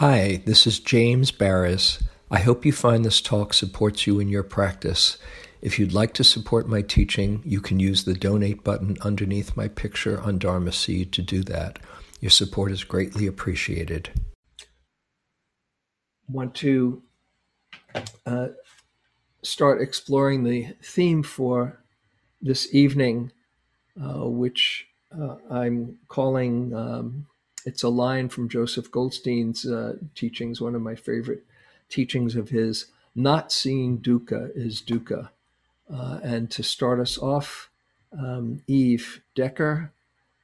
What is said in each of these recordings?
Hi, this is James Baraz. I hope you find this talk supports you in your practice. If you'd like to support my teaching, you can use the donate button underneath my picture on Dharma Seed to do that. Your support is greatly appreciated. Want to uh, start exploring the theme for this evening, uh, which uh, I'm calling um, it's a line from Joseph Goldstein's uh, teachings, one of my favorite teachings of his. Not seeing dukkha is dukkha. Uh, and to start us off, um, Eve Decker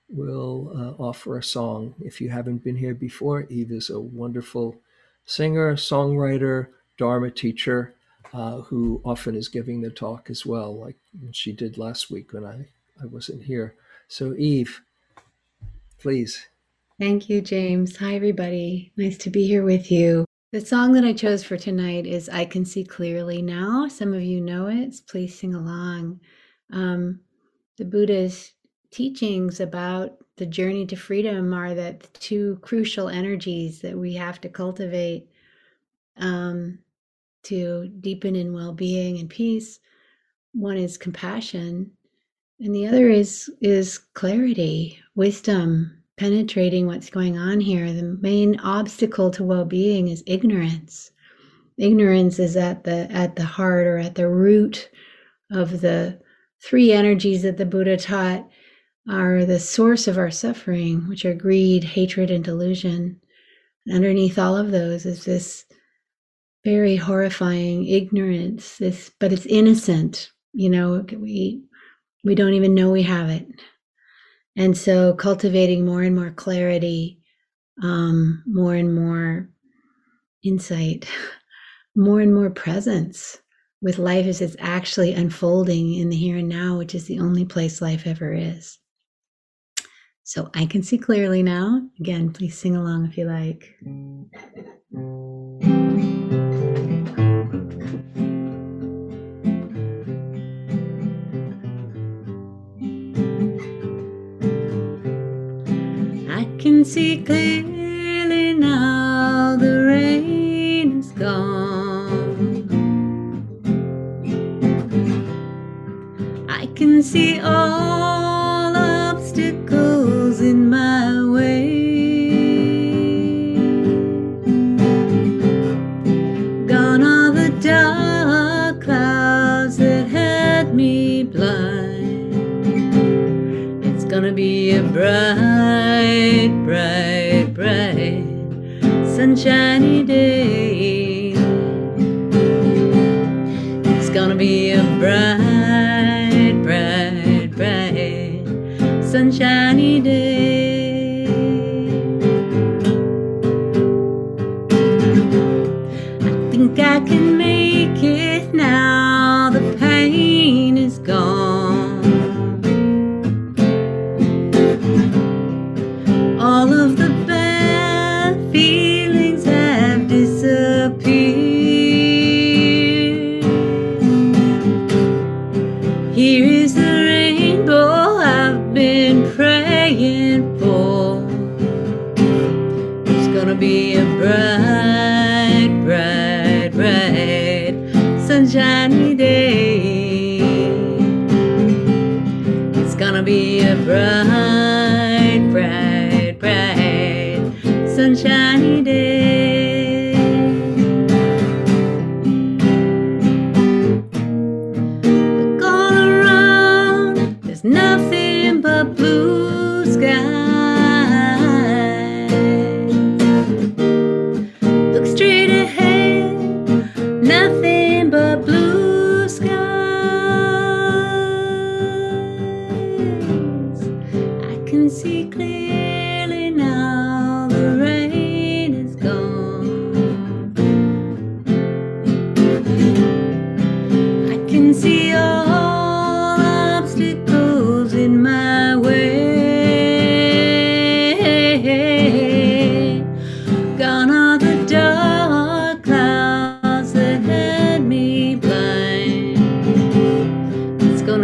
will uh, offer a song. If you haven't been here before, Eve is a wonderful singer, songwriter, Dharma teacher uh, who often is giving the talk as well, like she did last week when I, I wasn't here. So, Eve, please. Thank you, James. Hi, everybody. Nice to be here with you. The song that I chose for tonight is I Can See Clearly Now. Some of you know it. Please sing along. Um, the Buddha's teachings about the journey to freedom are that the two crucial energies that we have to cultivate um, to deepen in well being and peace. One is compassion, and the other is is clarity, wisdom, penetrating what's going on here, the main obstacle to well-being is ignorance. Ignorance is at the at the heart or at the root of the three energies that the Buddha taught are the source of our suffering, which are greed, hatred, and delusion. And underneath all of those is this very horrifying ignorance. This, but it's innocent. You know, we we don't even know we have it. And so cultivating more and more clarity, um, more and more insight, more and more presence with life as it's actually unfolding in the here and now, which is the only place life ever is. So I can see clearly now. Again, please sing along if you like. See clearly now the rain is gone. I can see all obstacles in my way. Gone are the dark clouds that had me blind. It's gonna be a bright sunshiny day. It's gonna be a bright, bright, bright, sunshiny day. I think I can make it now. The pain is gone.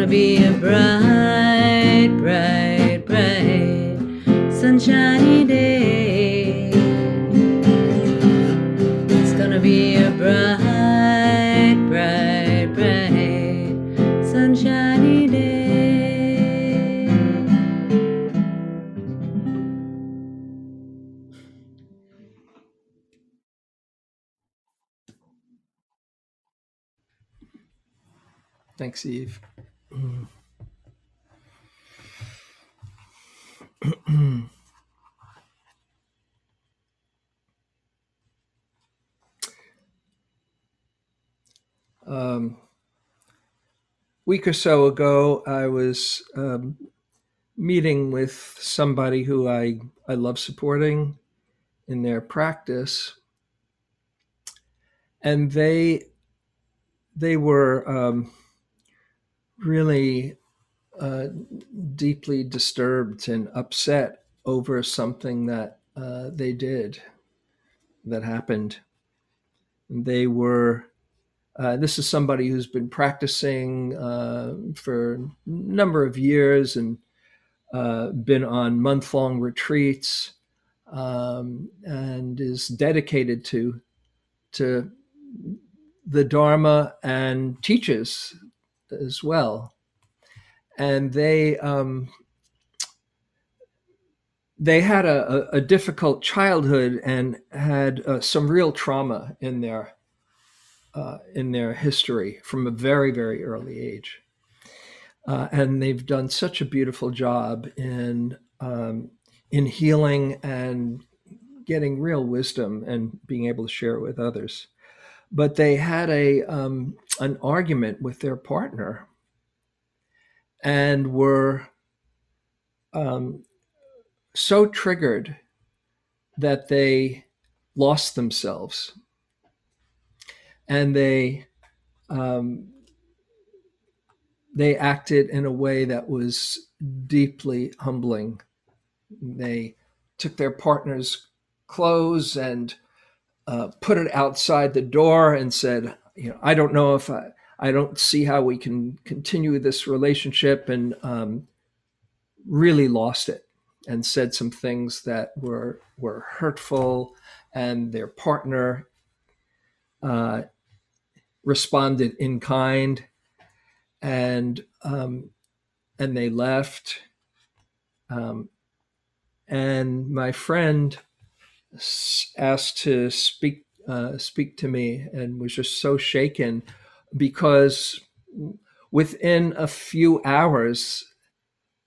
gonna be a bright, bright, bright, sunshiny day. It's gonna be a bright, bright, bright, sunshiny day. Thanks, Eve. Um, week or so ago, I was um, meeting with somebody who I, I love supporting in their practice. And they they were um, really uh, deeply disturbed and upset over something that uh, they did that happened. They were uh, this is somebody who's been practicing uh, for a number of years and uh, been on month long retreats um, and is dedicated to to the Dharma and teaches as well. And they um, they had a, a, difficult childhood and had uh, some real trauma in their uh, in their history from a very, very early age. Uh, and they've done such a beautiful job in um, in healing and getting real wisdom and being able to share it with others. But they had a um, an argument with their partner and were um, so triggered that they lost themselves and they um, they acted in a way that was deeply humbling. They took their partner's clothes and uh, put it outside the door and said, "You know, I don't know if I, I don't see how we can continue this relationship," and um, really lost it and said some things that were were hurtful, and their partner uh, responded in kind, and um, and they left. Um, and my friend asked to speak uh, speak to me, and was just so shaken because within a few hours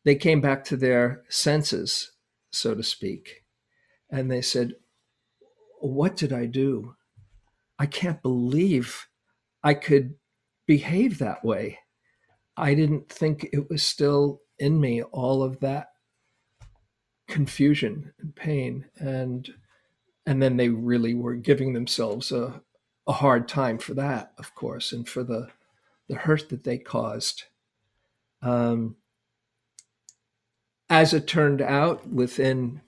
they came back to their senses, so to speak, and they said, "What did I do? I can't believe I could behave that way. I didn't think it was still in me, all of that confusion and pain. And and then they really were giving themselves a, a hard time for that, of course, and for the the hurt that they caused. Um, as it turned out, within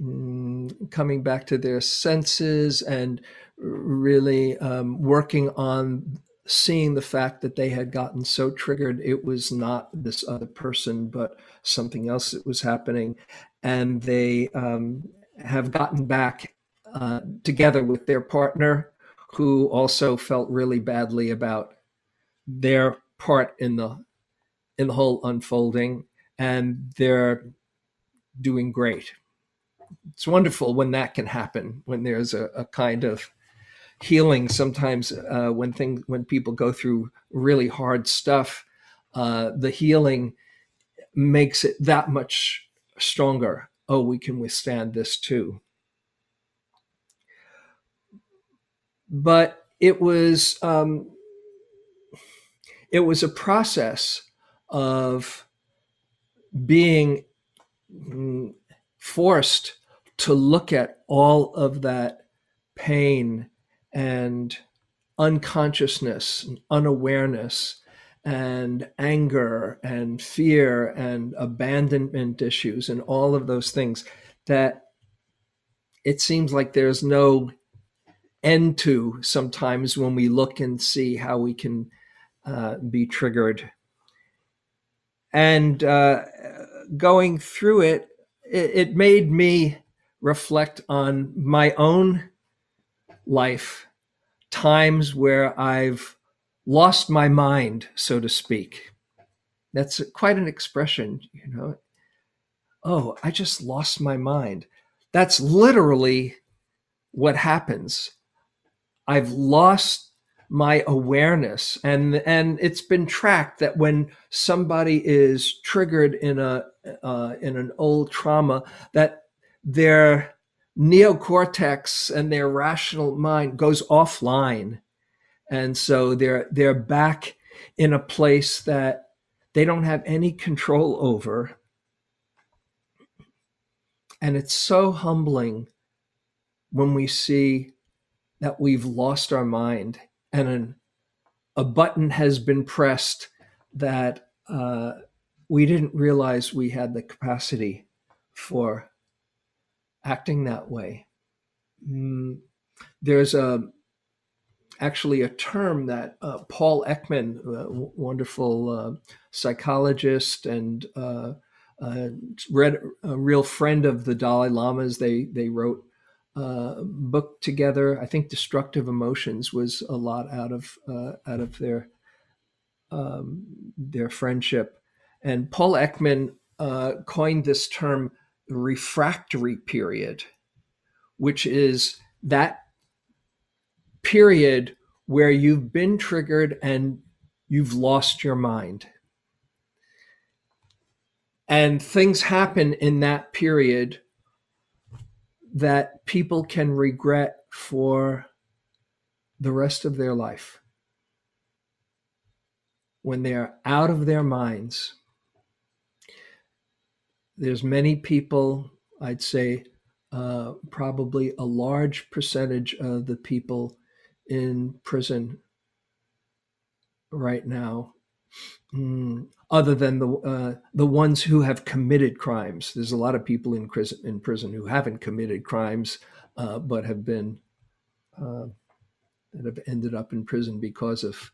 mm, coming back to their senses and really um, working on seeing the fact that they had gotten so triggered it was not this other person but something else that was happening and they um, have gotten back uh, together with their partner who also felt really badly about their part in the in the whole unfolding and they're doing great. It's wonderful when that can happen when there's a, a kind of healing sometimes uh, when things when people go through really hard stuff uh, the healing makes it that much stronger. Oh we can withstand this too but it was um, it was a process of being mm, forced to look at all of that pain and unconsciousness and unawareness and anger and fear and abandonment issues and all of those things that it seems like there's no end to sometimes when we look and see how we can uh, be triggered. And uh, going through it, it, it made me reflect on my own life times where I've lost my mind, so to speak. That's quite an expression, you know. Oh, I just lost my mind. That's literally what happens. I've lost my awareness and and it's been tracked that when somebody is triggered in a uh, in an old trauma that their neocortex and their rational mind goes offline. And so they're they're back in a place that they don't have any control over. And it's so humbling when we see that we've lost our mind and an, a button has been pressed that uh, we didn't realize we had the capacity for acting that way. Mm, there's a actually a term that uh, Paul Ekman, a wonderful uh, psychologist and uh, uh, read a real friend of the Dalai Lama's, they they wrote uh, book together. I think destructive emotions was a lot out of uh, out of their um, their friendship. And Paul Ekman uh, coined this term refractory period, which is that period where you've been triggered and you've lost your mind. And things happen in that period that people can regret for the rest of their life when they're out of their minds. There's many people i'd say uh, probably a large percentage of the people in prison right now mm, other than the uh, the ones who have committed crimes. There's a lot of people in prison in prison who haven't committed crimes, uh, but have been uh, that have ended up in prison because of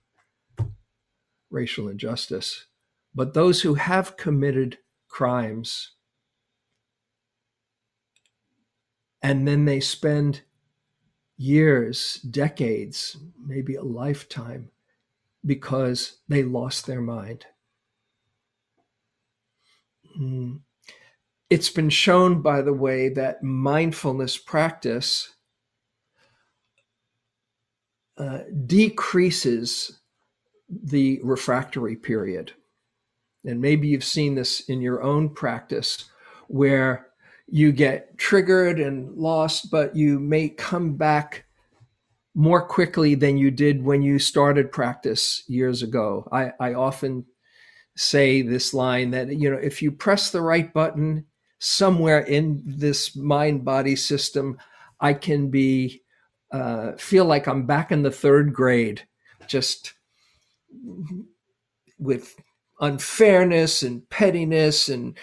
racial injustice. But those who have committed crimes and then they spend years, decades, maybe a lifetime because they lost their mind. Mm. It's been shown, by the way, that mindfulness practice uh, decreases the refractory period. And maybe you've seen this in your own practice where you get triggered and lost, but you may come back more quickly than you did when you started practice years ago. I, I often say this line that you know if you press the right button somewhere in this mind body system i can be uh, feel like i'm back in the third grade just with unfairness and pettiness and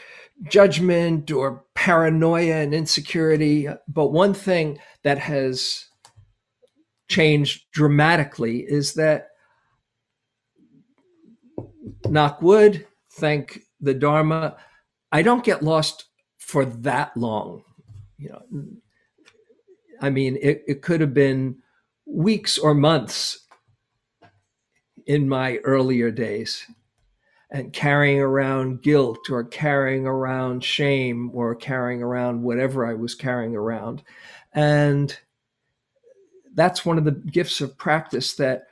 judgment or paranoia and insecurity but one thing that has changed dramatically is that knock wood, thank the Dharma. I don't get lost for that long. You know, I mean, it, it could have been weeks or months in my earlier days and carrying around guilt or carrying around shame or carrying around whatever I was carrying around. And that's one of the gifts of practice that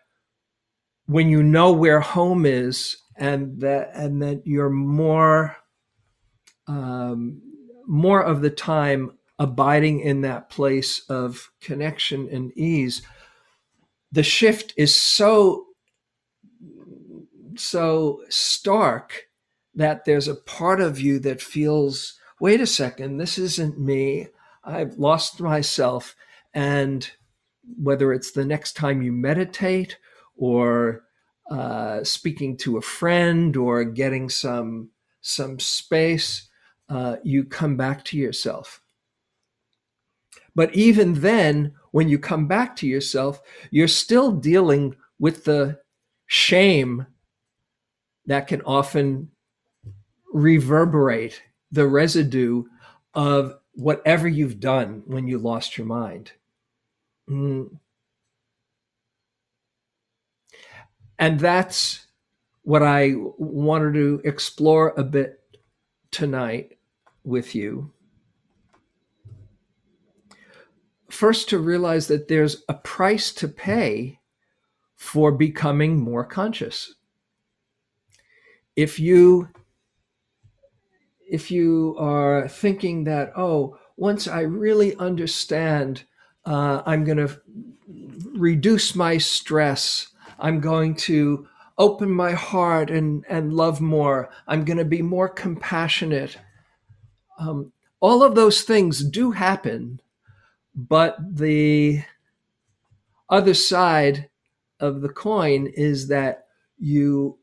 when you know where home is and that and that you're more um, more of the time abiding in that place of connection and ease the shift is so so stark that there's a part of you that feels wait a second this isn't me. I've lost myself and whether it's the next time you meditate or uh, speaking to a friend or getting some some space, uh, you come back to yourself. But even then, when you come back to yourself, you're still dealing with the shame that can often reverberate the residue of whatever you've done when you lost your mind. Mm. And that's what I wanted to explore a bit tonight with you. First, to realize that there's a price to pay for becoming more conscious. If you if you are thinking that, oh, once I really understand, uh, I'm going to reduce my stress, I'm going to open my heart and, and love more, I'm going to be more compassionate. Um, all of those things do happen, but the other side of the coin is that you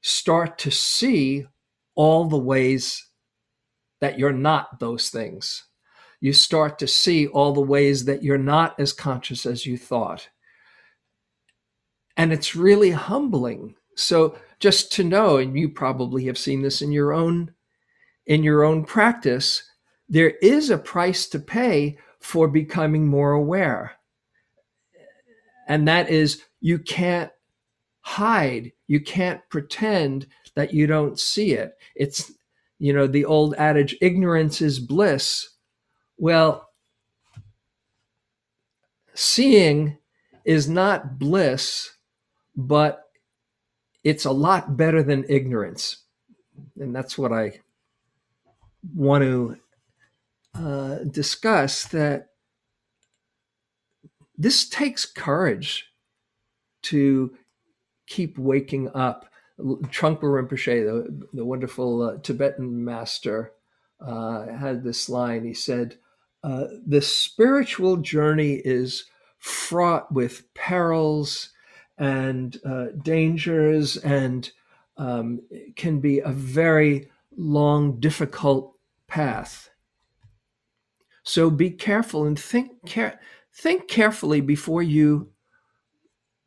start to see all the ways that you're not those things. You start to see all the ways that you're not as conscious as you thought. And it's really humbling. So just to know, and you probably have seen this in your own in your own practice, there is a price to pay for becoming more aware. And that is you can't hide, you can't pretend that you don't see it. It's, you know, the old adage, ignorance is bliss. Well, seeing is not bliss, but it's a lot better than ignorance. And that's what I want to uh, discuss that this takes courage to keep waking up Trungpa Rinpoche, the, the wonderful uh, Tibetan master, uh, had this line. He said, uh, The spiritual journey is fraught with perils and uh, dangers and um, can be a very long, difficult path. So be careful and think, care- think carefully before you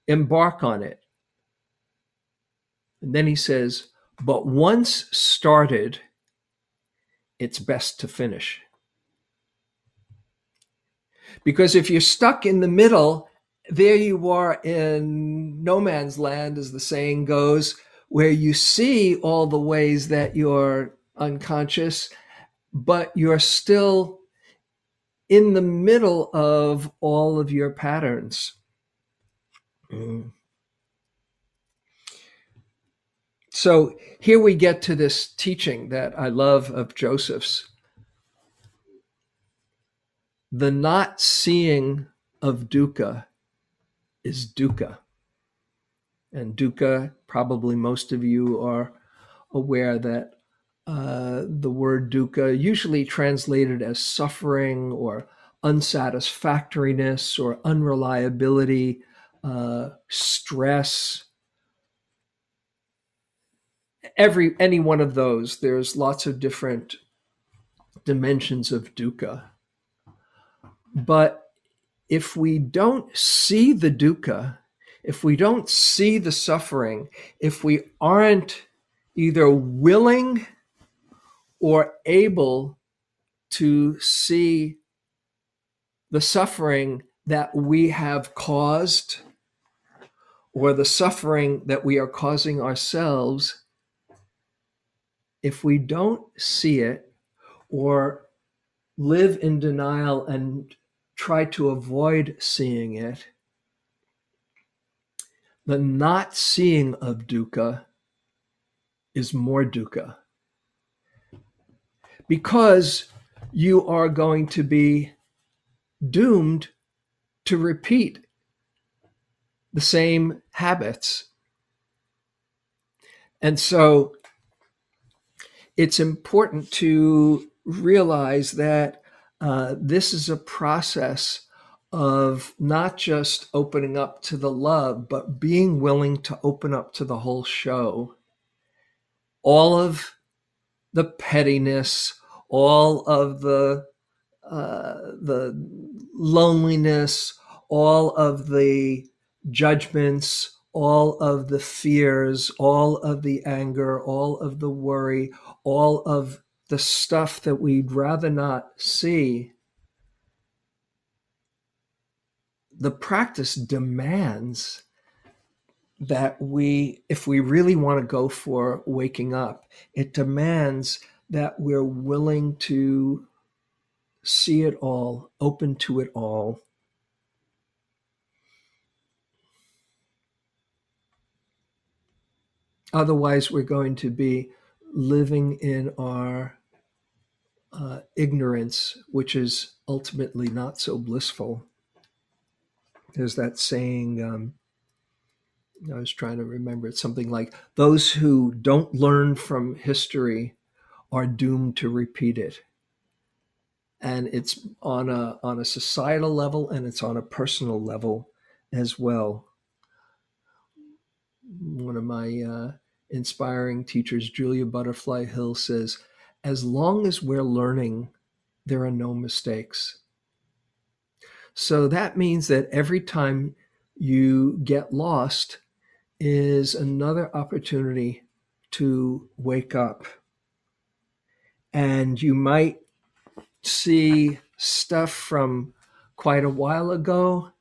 embark on it and then he says, but once started, it's best to finish. Because if you're stuck in the middle, there you are in no man's land, as the saying goes, where you see all the ways that you're unconscious, but you're still in the middle of all of your patterns. Mm. So here we get to this teaching that I love of Joseph's. The not seeing of dukkha is dukkha. And dukkha, probably most of you are aware that uh, the word dukkha, usually translated as suffering or unsatisfactoriness or unreliability, uh, stress, every any one of those there's lots of different dimensions of dukkha. But if we don't see the dukkha if we don't see the suffering if we aren't either willing or able to see the suffering that we have caused or the suffering that we are causing ourselves if we don't see it or live in denial and try to avoid seeing it, the not seeing of dukkha is more dukkha. Because you are going to be doomed to repeat the same habits. And so it's important to realize that uh, this is a process of not just opening up to the love, but being willing to open up to the whole show. All of the pettiness, all of the uh, the loneliness, all of the judgments, all of the fears, all of the anger, all of the worry, all of the stuff that we'd rather not see, the practice demands that we, if we really want to go for waking up, it demands that we're willing to see it all, open to it all. Otherwise, we're going to be living in our uh, ignorance, which is ultimately not so blissful. There's that saying, um, I was trying to remember it, something like, those who don't learn from history are doomed to repeat it. And it's on a, on a societal level and it's on a personal level as well. One of my uh, inspiring teachers, Julia Butterfly Hill, says, as long as we're learning, there are no mistakes. So that means that every time you get lost is another opportunity to wake up. And you might see stuff from quite a while ago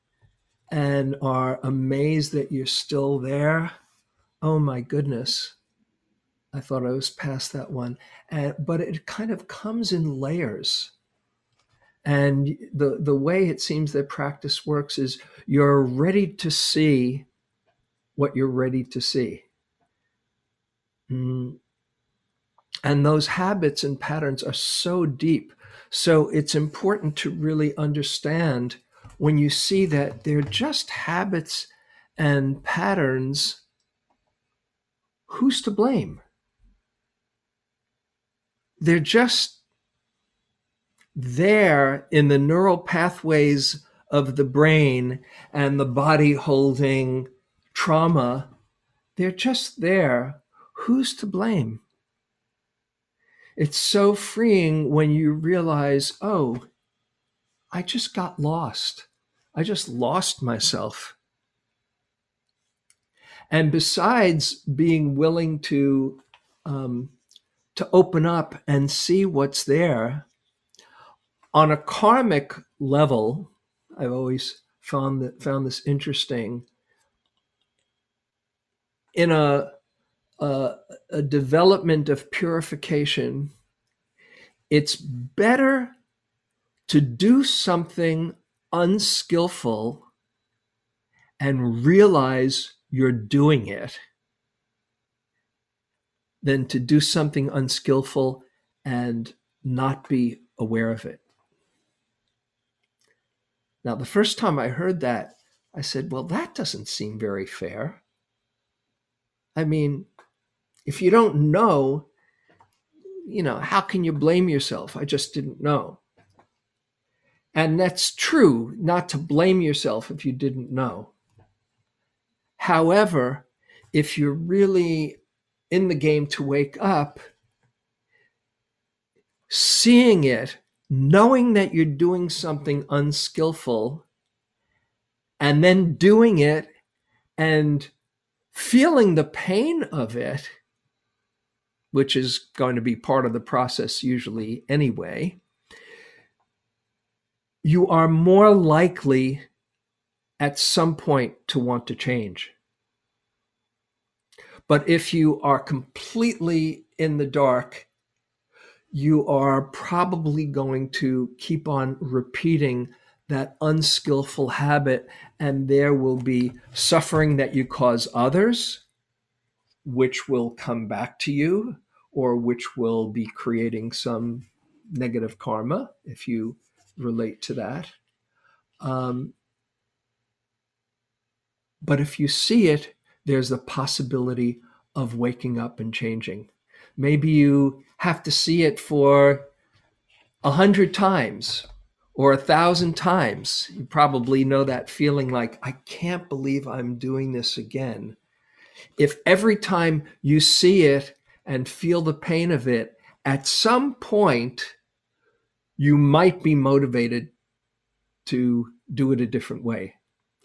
and are amazed that you're still there. Oh my goodness. I thought I was past that one. And, but it kind of comes in layers. And the, the way it seems that practice works is you're ready to see what you're ready to see. Mm. And those habits and patterns are so deep. So it's important to really understand when you see that they're just habits and patterns, who's to blame? they're just there in the neural pathways of the brain and the body holding trauma. They're just there. Who's to blame? It's so freeing when you realize, oh, I just got lost. I just lost myself. And besides being willing to um, to open up and see what's there. On a karmic level, I've always found that found this interesting. In a, a, a development of purification, it's better to do something unskillful and realize you're doing it than to do something unskillful and not be aware of it. Now, the first time I heard that, I said, well, that doesn't seem very fair. I mean, if you don't know, you know, how can you blame yourself? I just didn't know. And that's true, not to blame yourself if you didn't know. However, if you're really in the game to wake up, seeing it, knowing that you're doing something unskillful, and then doing it and feeling the pain of it, which is going to be part of the process usually anyway, you are more likely at some point to want to change. But if you are completely in the dark, you are probably going to keep on repeating that unskillful habit, and there will be suffering that you cause others, which will come back to you, or which will be creating some negative karma if you relate to that. Um, but if you see it there's a possibility of waking up and changing. Maybe you have to see it for a hundred times or a thousand times. You probably know that feeling like, I can't believe I'm doing this again. If every time you see it and feel the pain of it, at some point, you might be motivated to do it a different way.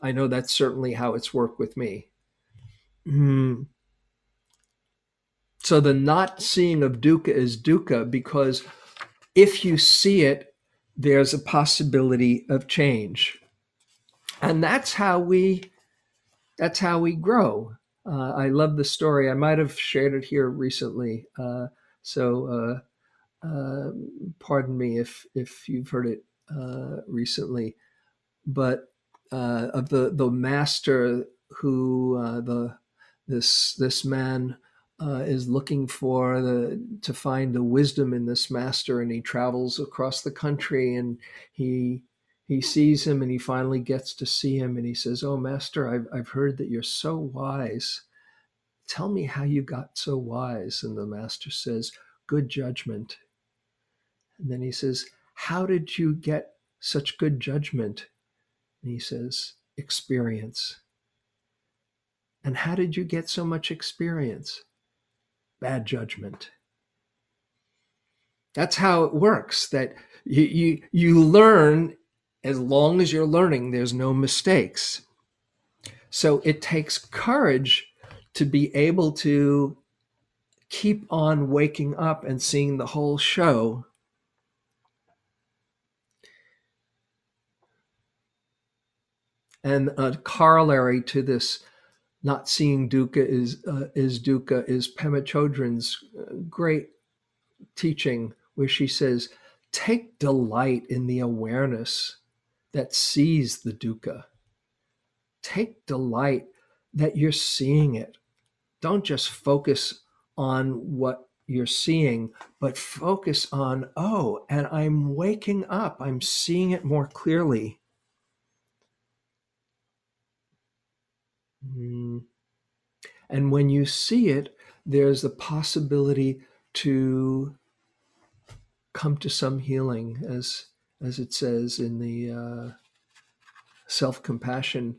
I know that's certainly how it's worked with me. Hmm. So the not seeing of dukkha is dukkha because if you see it, there's a possibility of change, and that's how we that's how we grow. Uh, I love the story. I might have shared it here recently, uh, so uh, uh pardon me if if you've heard it uh, recently. But uh, of the the master who the this this man uh, is looking for the to find the wisdom in this master, and he travels across the country, and he he sees him, and he finally gets to see him, and he says, "Oh, master, I've I've heard that you're so wise. Tell me how you got so wise." And the master says, "Good judgment." And then he says, "How did you get such good judgment?" And he says, "Experience." And how did you get so much experience? bad judgment. That's how it works. That you, you, you learn as long as you're learning, there's no mistakes. So it takes courage to be able to keep on waking up and seeing the whole show. And a corollary to this not seeing dukkha is uh, is dukkha is Pema Chodron's uh, great teaching where she says take delight in the awareness that sees the dukkha. Take delight that you're seeing it. Don't just focus on what you're seeing but focus on oh and i'm waking up. I'm seeing it more clearly Mm. And when you see it, there's the possibility to come to some healing, as as it says in the uh, self compassion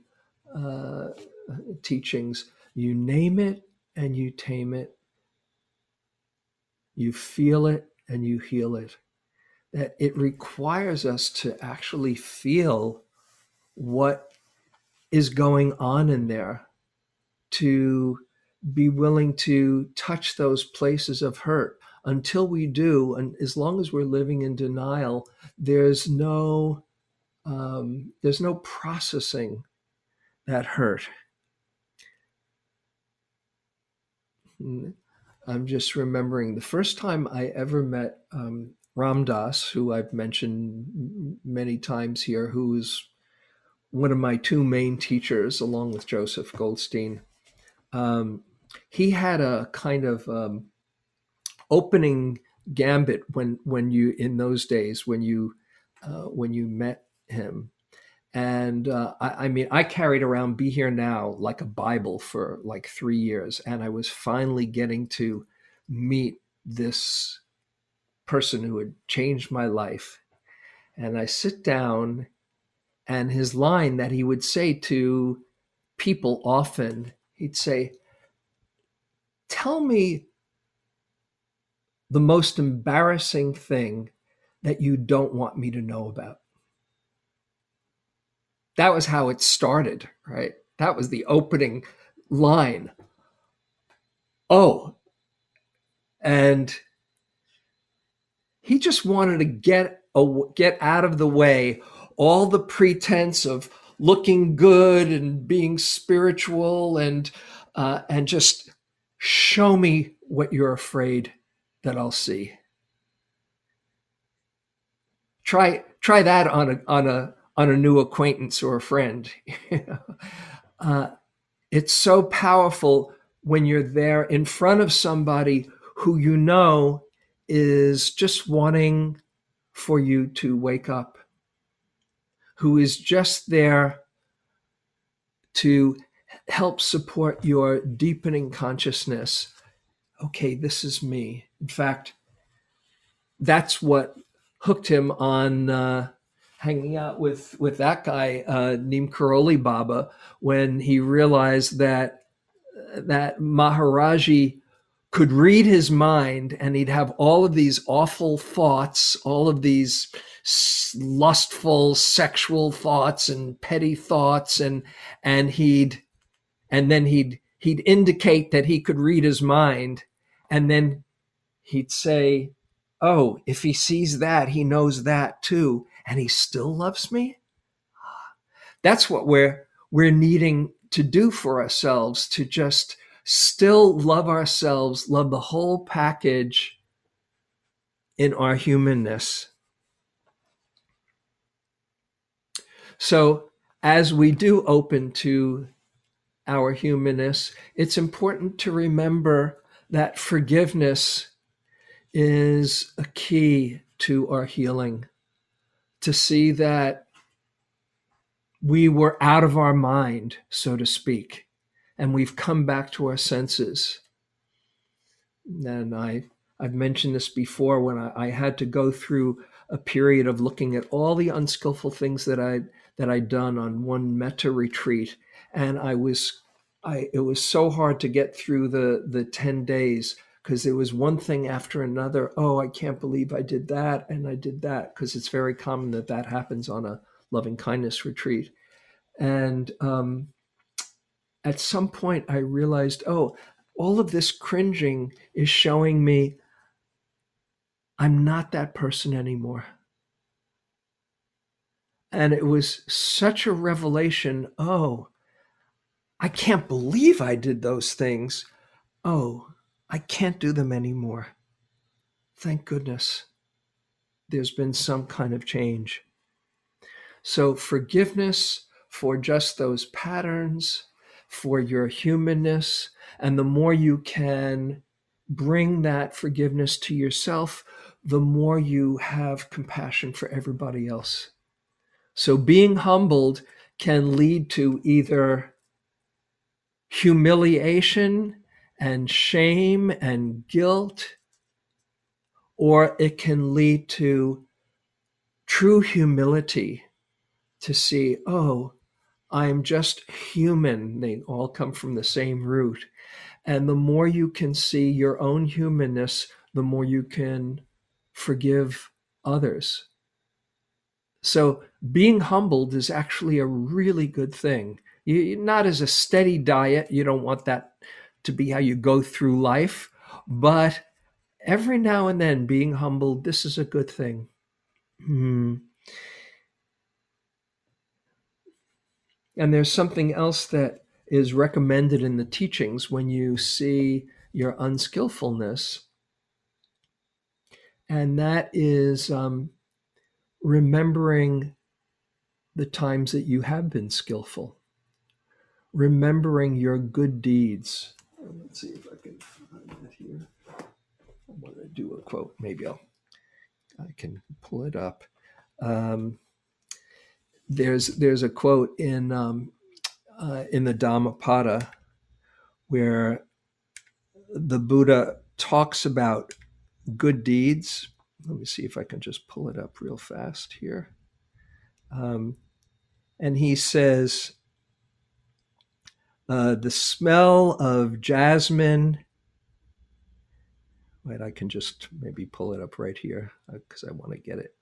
uh, teachings. You name it and you tame it. You feel it and you heal it. That it requires us to actually feel what is going on in there to be willing to touch those places of hurt. Until we do and as long as we're living in denial there's no um, there's no processing that hurt. I'm just remembering the first time i ever met um, ram dass who i've mentioned many times here who's one of my two main teachers, along with Joseph Goldstein, um, he had a kind of um, opening gambit when when you in those days when you uh, when you met him, and uh, I, I, mean I carried around "Be Here Now" like a Bible for like three years, and I was finally getting to meet this person who had changed my life, and I sit down and his line that he would say to people often. He'd say tell me the most embarrassing thing that you don't want me to know about. That was how it started right? That was the opening line. Oh and he just wanted to get a, get out of the way all the pretense of looking good and being spiritual and uh, and just show me what you're afraid that I'll see. Try try that on a on a on a new acquaintance or a friend. uh, it's so powerful when you're there in front of somebody who you know is just wanting for you to wake up who is just there to help support your deepening consciousness. Okay, this is me. In fact, that's what hooked him on uh, hanging out with with that guy uh, Neem Karoli Baba when he realized that that Maharaji could read his mind and he'd have all of these awful thoughts, all of these lustful sexual thoughts and petty thoughts and and he'd and then he'd he'd indicate that he could read his mind and then he'd say oh if he sees that he knows that too and he still loves me? That's what we're we're needing to do for ourselves to just still love ourselves love the whole package in our humanness So, as we do open to our humanness, it's important to remember that forgiveness is a key to our healing. To see that we were out of our mind, so to speak, and we've come back to our senses. And I, I've mentioned this before when I, I had to go through a period of looking at all the unskillful things that I that I'd done on one metta retreat, and I was, I it was so hard to get through the the ten days because there was one thing after another. Oh, I can't believe I did that and I did that because it's very common that that happens on a loving kindness retreat. And um, at some point, I realized, oh, all of this cringing is showing me I'm not that person anymore. And it was such a revelation. Oh, I can't believe I did those things. Oh, I can't do them anymore. Thank goodness there's been some kind of change. So, forgiveness for just those patterns, for your humanness, and the more you can bring that forgiveness to yourself, the more you have compassion for everybody else. So, being humbled can lead to either humiliation and shame and guilt, or it can lead to true humility to see, oh, I'm just human. They all come from the same root. And the more you can see your own humanness, the more you can forgive others. So being humbled is actually a really good thing. You, not as a steady diet, you don't want that to be how you go through life. But every now and then, being humbled, this is a good thing. Hmm. And there's something else that is recommended in the teachings when you see your unskillfulness, and that is um, remembering the times that you have been skillful, remembering your good deeds, let's see if I can find that here. I want to do a quote. Maybe I'll I can pull it up. Um, there's there's a quote in um, uh, in the Dhammapada where the Buddha talks about good deeds. Let me see if I can just pull it up real fast here. Um, and he says, uh, the smell of jasmine. Wait, I can just maybe pull it up right here because uh, I want to get it.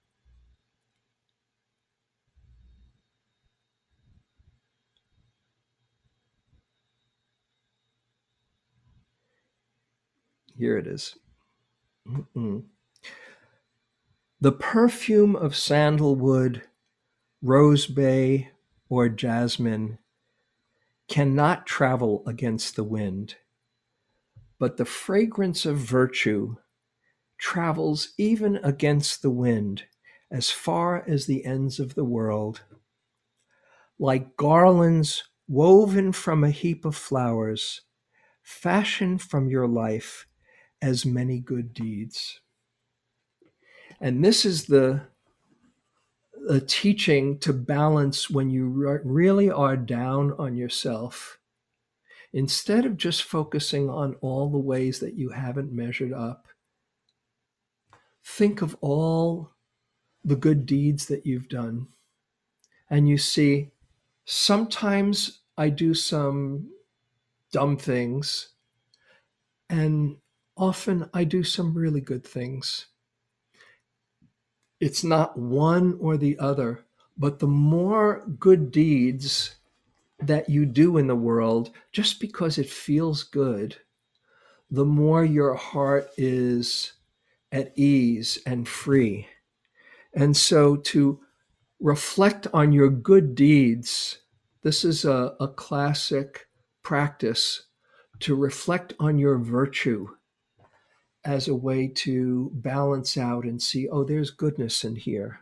Here it is. Mm-mm. The perfume of sandalwood, rose bay, or jasmine cannot travel against the wind, but the fragrance of virtue travels even against the wind as far as the ends of the world. Like garlands woven from a heap of flowers, fashion from your life as many good deeds. And this is the a teaching to balance when you re- really are down on yourself. Instead of just focusing on all the ways that you haven't measured up, think of all the good deeds that you've done. And you see, sometimes I do some dumb things, and often I do some really good things. It's not one or the other, but the more good deeds that you do in the world, just because it feels good, the more your heart is at ease and free. And so to reflect on your good deeds, this is a, a classic practice to reflect on your virtue as a way to balance out and see, oh, there's goodness in here.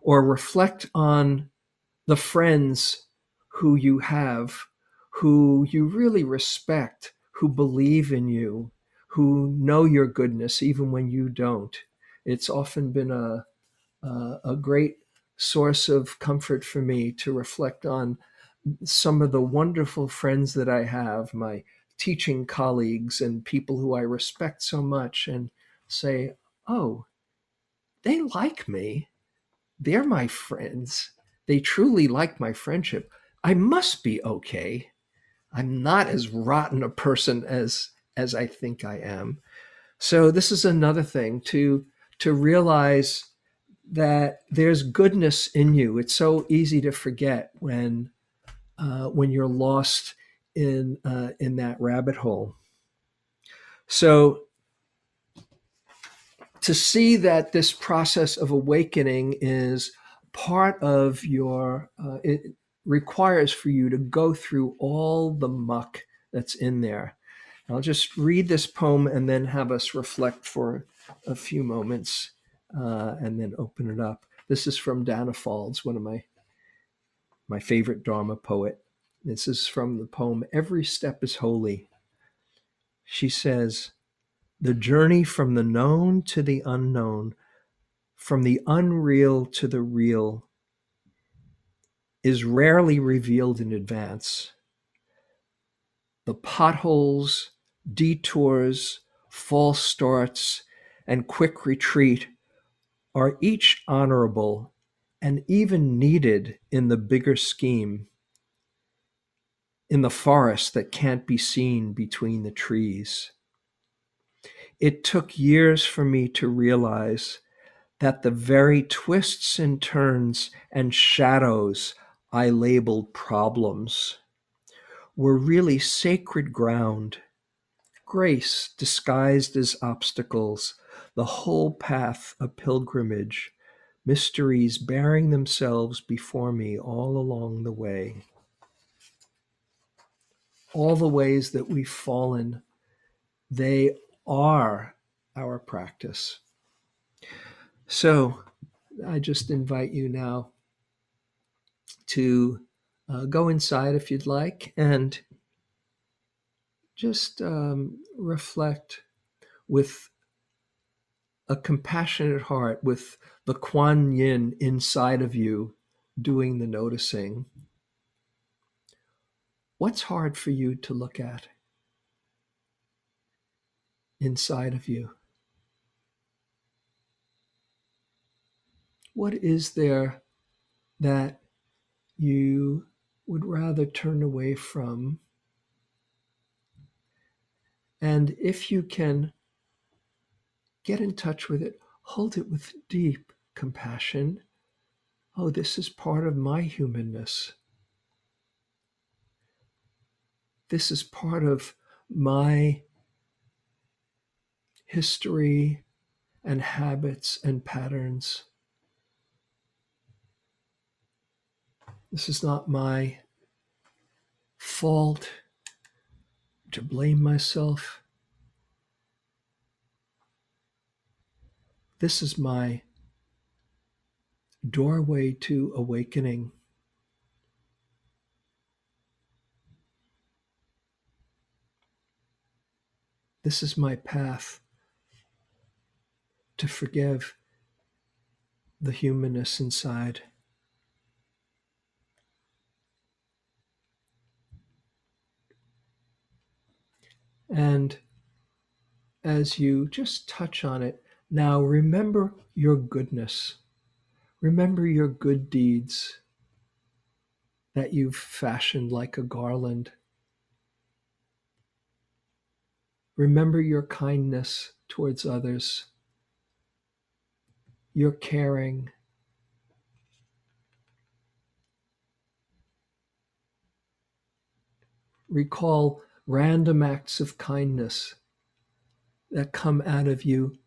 Or reflect on the friends who you have, who you really respect, who believe in you, who know your goodness even when you don't. It's often been a, a, a great source of comfort for me to reflect on some of the wonderful friends that I have, my teaching colleagues and people who I respect so much, and say, oh, they like me. They're my friends. They truly like my friendship. I must be okay. I'm not as rotten a person as as I think I am. So this is another thing to to realize that there's goodness in you. It's so easy to forget when uh, when you're lost in uh, in that rabbit hole. So to see that this process of awakening is part of your uh, it requires for you to go through all the muck that's in there I'll just read this poem and then have us reflect for a few moments uh, and then open it up. This is from Danna Faulds, one of my my favorite Dharma poet. This is from the poem Every Step is Holy. She says, The journey from the known to the unknown, from the unreal to the real, is rarely revealed in advance. The potholes detours, false starts, and quick retreat are each honorable and even needed in the bigger scheme, in the forest that can't be seen between the trees. It took years for me to realize that the very twists and turns and shadows I labeled problems were really sacred ground grace disguised as obstacles, the whole path a pilgrimage, mysteries bearing themselves before me all along the way. All the ways that we've fallen, they are our practice. So I just invite you now to uh, go inside if you'd like and just um, reflect with a compassionate heart, with the Kuan Yin inside of you doing the noticing. What's hard for you to look at inside of you? What is there that you would rather turn away from and if you can get in touch with it, hold it with deep compassion. Oh, this is part of my humanness. This is part of my history and habits and patterns. This is not my fault to blame myself. This is my doorway to awakening. This is my path to forgive the humanness inside. And as you just touch on it, now remember your goodness. Remember your good deeds that you've fashioned like a garland. Remember your kindness towards others, your caring. Recall random acts of kindness that come out of you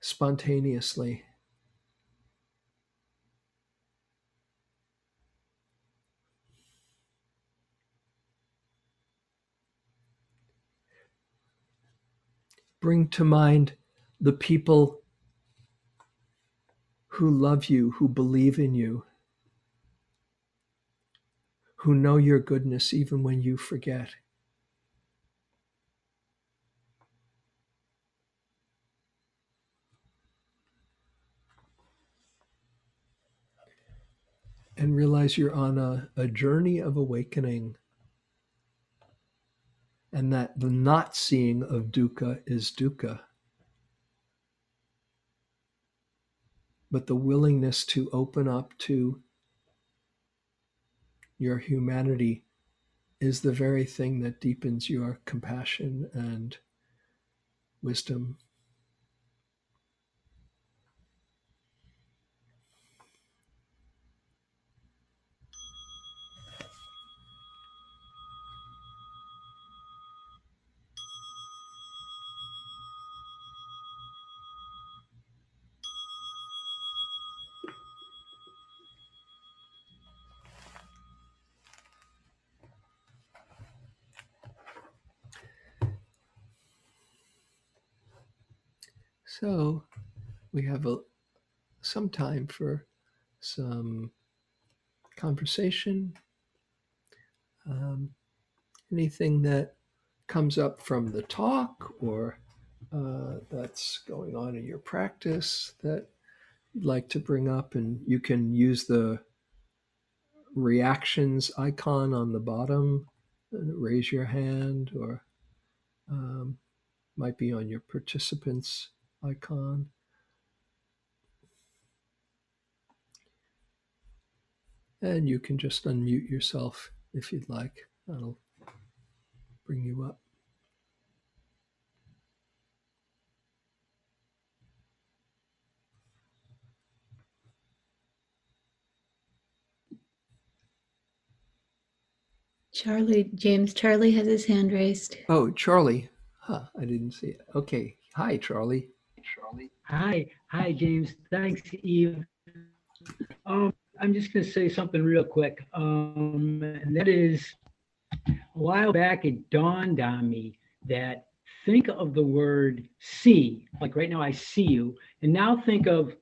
spontaneously. bring to mind the people who love you, who believe in you, who know your goodness even when you forget. And realize you're on a, a journey of awakening and that the not seeing of dukkha is dukkha. But the willingness to open up to your humanity is the very thing that deepens your compassion and wisdom. So we have a, some time for some conversation. Um, anything that comes up from the talk or uh, that's going on in your practice that you'd like to bring up, and you can use the reactions icon on the bottom and raise your hand or um, might be on your participants icon. And you can just unmute yourself if you'd like. That'll bring you up. Charlie, James, Charlie has his hand raised. Oh, Charlie. Huh, I didn't see it. Okay. Hi, Charlie. Charlie. Hi, hi, James. Thanks, Eve. Um, I'm just going to say something real quick, um, and that is, a while back it dawned on me that think of the word see, like right now I see you, and now think of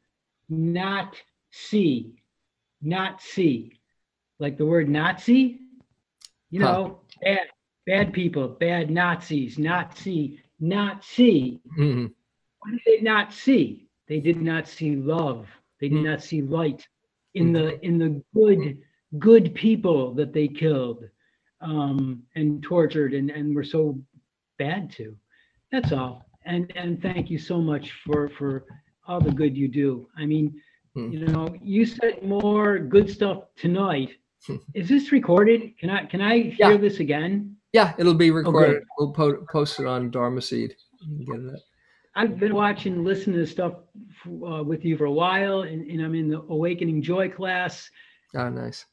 not see, not see, like the word Nazi. You know, huh. bad, bad people, bad Nazis, not see, not see. Mm-hmm. What did they not see? They did not see love. They did mm. not see light in the mm-hmm. in the good good people that they killed um, and tortured and, and were so bad to. That's all. And and thank you so much for for all the good you do. I mean, hmm. you know, you said more good stuff tonight. Is this recorded? Can I can I hear yeah. this again? Yeah, it'll be recorded. Okay. We'll po- post it on Dharma Seed. You can get it. I've been watching, listening to stuff uh, with you for a while, and, and, I'm in the Awakening Joy class. Oh, nice.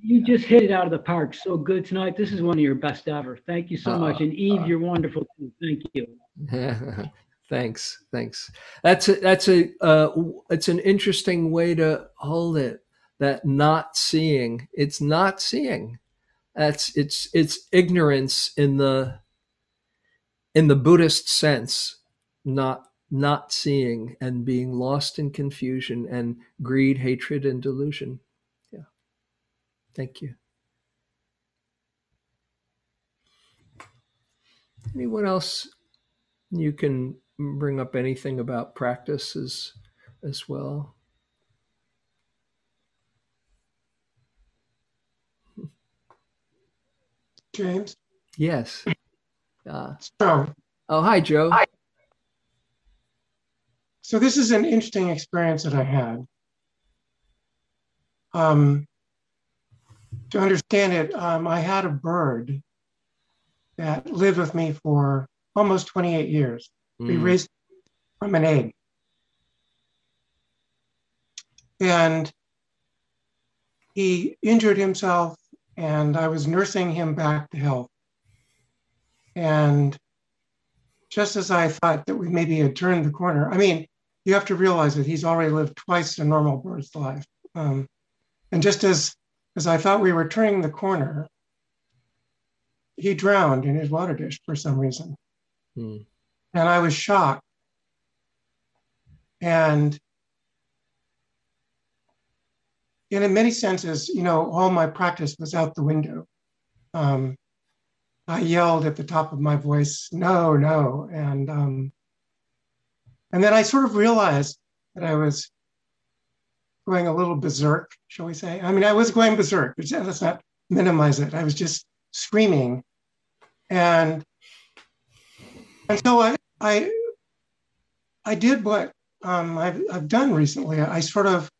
You just hit it out of the park. So good tonight. This is one of your best ever. Thank you so uh, much. And Eve, uh, you're wonderful too. Thank you. thanks. Thanks. That's a, that's a, uh, it's an interesting way to hold it. That not seeing, it's not seeing. That's it's it's ignorance in the in the Buddhist sense not not seeing and being lost in confusion and greed, hatred, and delusion. Yeah. Thank you. Anyone else? You can bring up anything about practices as well. James? Yes. Uh, so, oh, hi, Joe. Hi. So this is an interesting experience that I had. Um, to understand it, um, I had a bird that lived with me for almost 28 years. Mm. We raised from an egg. And he injured himself, and I was nursing him back to health. And just as I thought that we maybe had turned the corner, I mean, you have to realize that he's already lived twice a normal bird's life. Um, and just as, as I thought we were turning the corner, he drowned in his water dish for some reason. Hmm. And I was shocked. And and in many senses, you know, all my practice was out the window. Um, I yelled at the top of my voice, no, no. And um, and then I sort of realized that I was going a little berserk, shall we say? I mean, I was going berserk. Let's not minimize it. I was just screaming, and and so I I I did what um, I've I've done recently. I sort of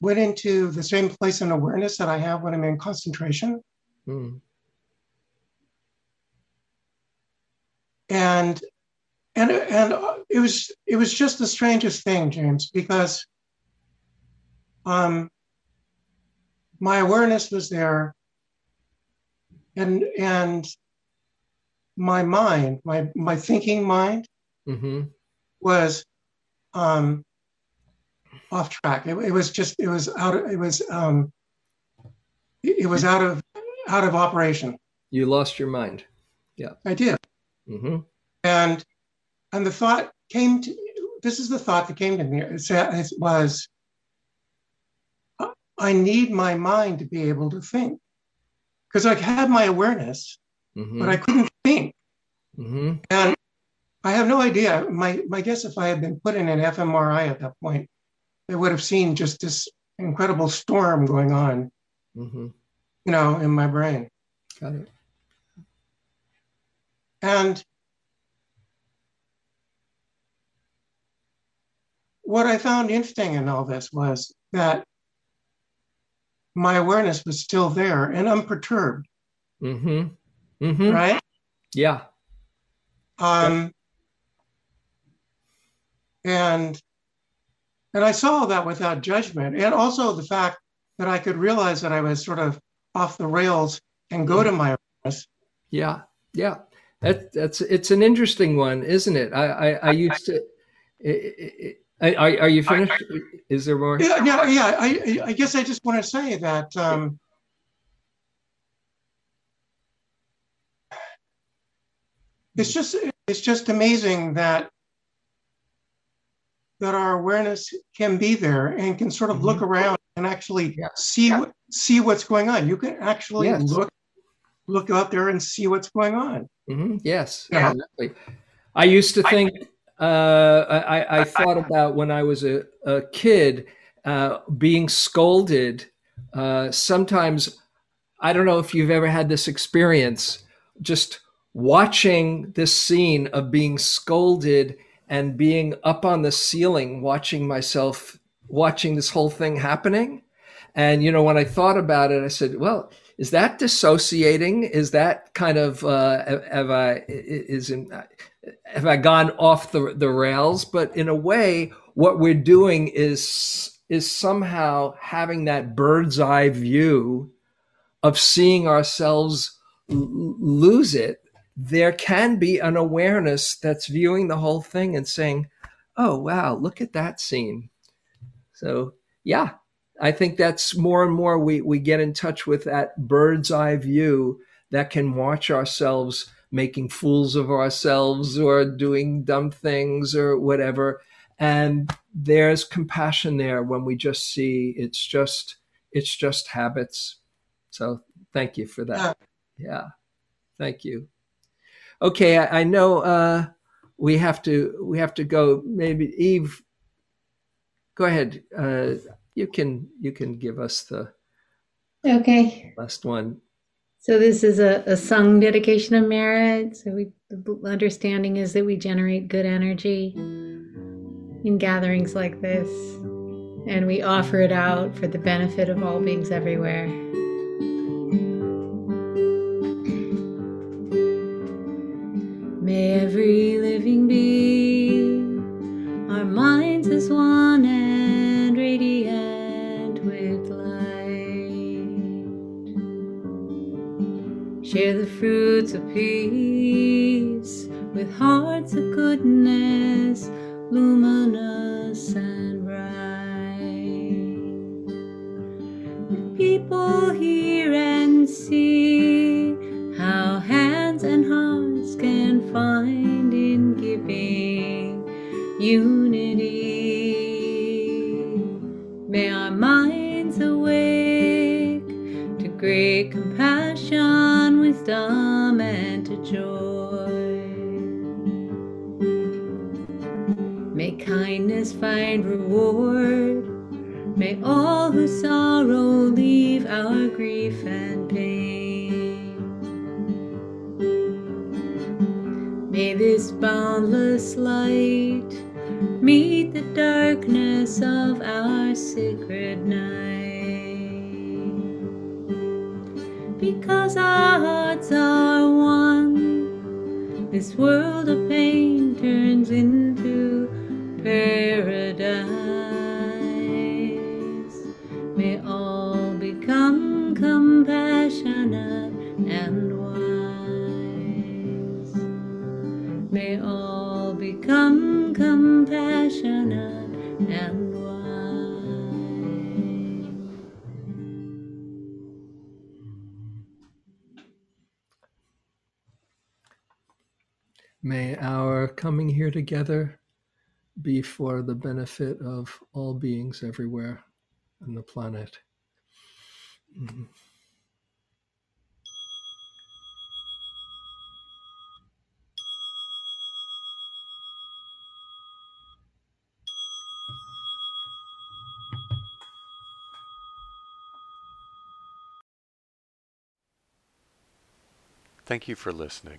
went into the same place in awareness that I have when I'm in concentration. Mm. And and and it was it was just the strangest thing, James, because um, my awareness was there, and and my mind, my my thinking mind, mm-hmm. was um, off track. It, it, was just it was out. Of, it was um, it, it was out of out of operation. You lost your mind. Yeah, I did. Mm-hmm. And and the thought came to this is the thought that came to me. It was I need my mind to be able to think because I had my awareness, mm-hmm. but I couldn't think. Mm-hmm. And I have no idea. My my guess, if I had been put in an fMRI at that point, they would have seen just this incredible storm going on, mm-hmm. you know, in my brain. Got it. And what I found interesting in all this was that my awareness was still there and unperturbed. Mm-hmm. Mm-hmm. Right? Yeah. Um, and and I saw that without judgment, and also the fact that I could realize that I was sort of off the rails and go to my awareness. Yeah, yeah, that, that's it's an interesting one, isn't it? I I, I used to. It, it, are, are you finished? Is there more? Yeah, yeah, yeah. I, I guess I just want to say that um, it's just it's just amazing that that our awareness can be there and can sort of mm-hmm. look around and actually yeah. see yeah. see what's going on. You can actually yes. look look out there and see what's going on. Mm-hmm. Yes, yeah. Exactly. I used to think. Uh, I, I, thought about when I was a, a kid uh, being scolded. Uh, sometimes, I don't know if you've ever had this experience, just watching this scene of being scolded and being up on the ceiling watching myself watching this whole thing happening and you know when i thought about it i said well is that dissociating is that kind of uh, have i is in, have i gone off the, the rails but in a way what we're doing is is somehow having that bird's eye view of seeing ourselves lose it there can be an awareness that's viewing the whole thing and saying, oh, wow, look at that scene. So, yeah, I think that's more and more we, we get in touch with that bird's eye view that can watch ourselves making fools of ourselves or doing dumb things or whatever. And there's compassion there when we just see it's just it's just habits. So thank you for that. Yeah. Thank you okay, I, I know uh, we have to we have to go. Maybe Eve, go ahead. Uh, you can you can give us the okay last one. So this is a, a sung dedication of merit. So we the understanding is that we generate good energy in gatherings like this, and we offer it out for the benefit of all beings everywhere. Fruits of peace with hearts of goodness, luminous wisdom, and to joy. May kindness find reward. May all who sorrow leave our grief and pain. May this boundless light meet the darkness of our sacred night. Because our hearts are one, this world of pain turns into paradise. May all become compassionate and wise. May all become compassionate and our coming here together be for the benefit of all beings everywhere on the planet. Mhm. Thank you for listening.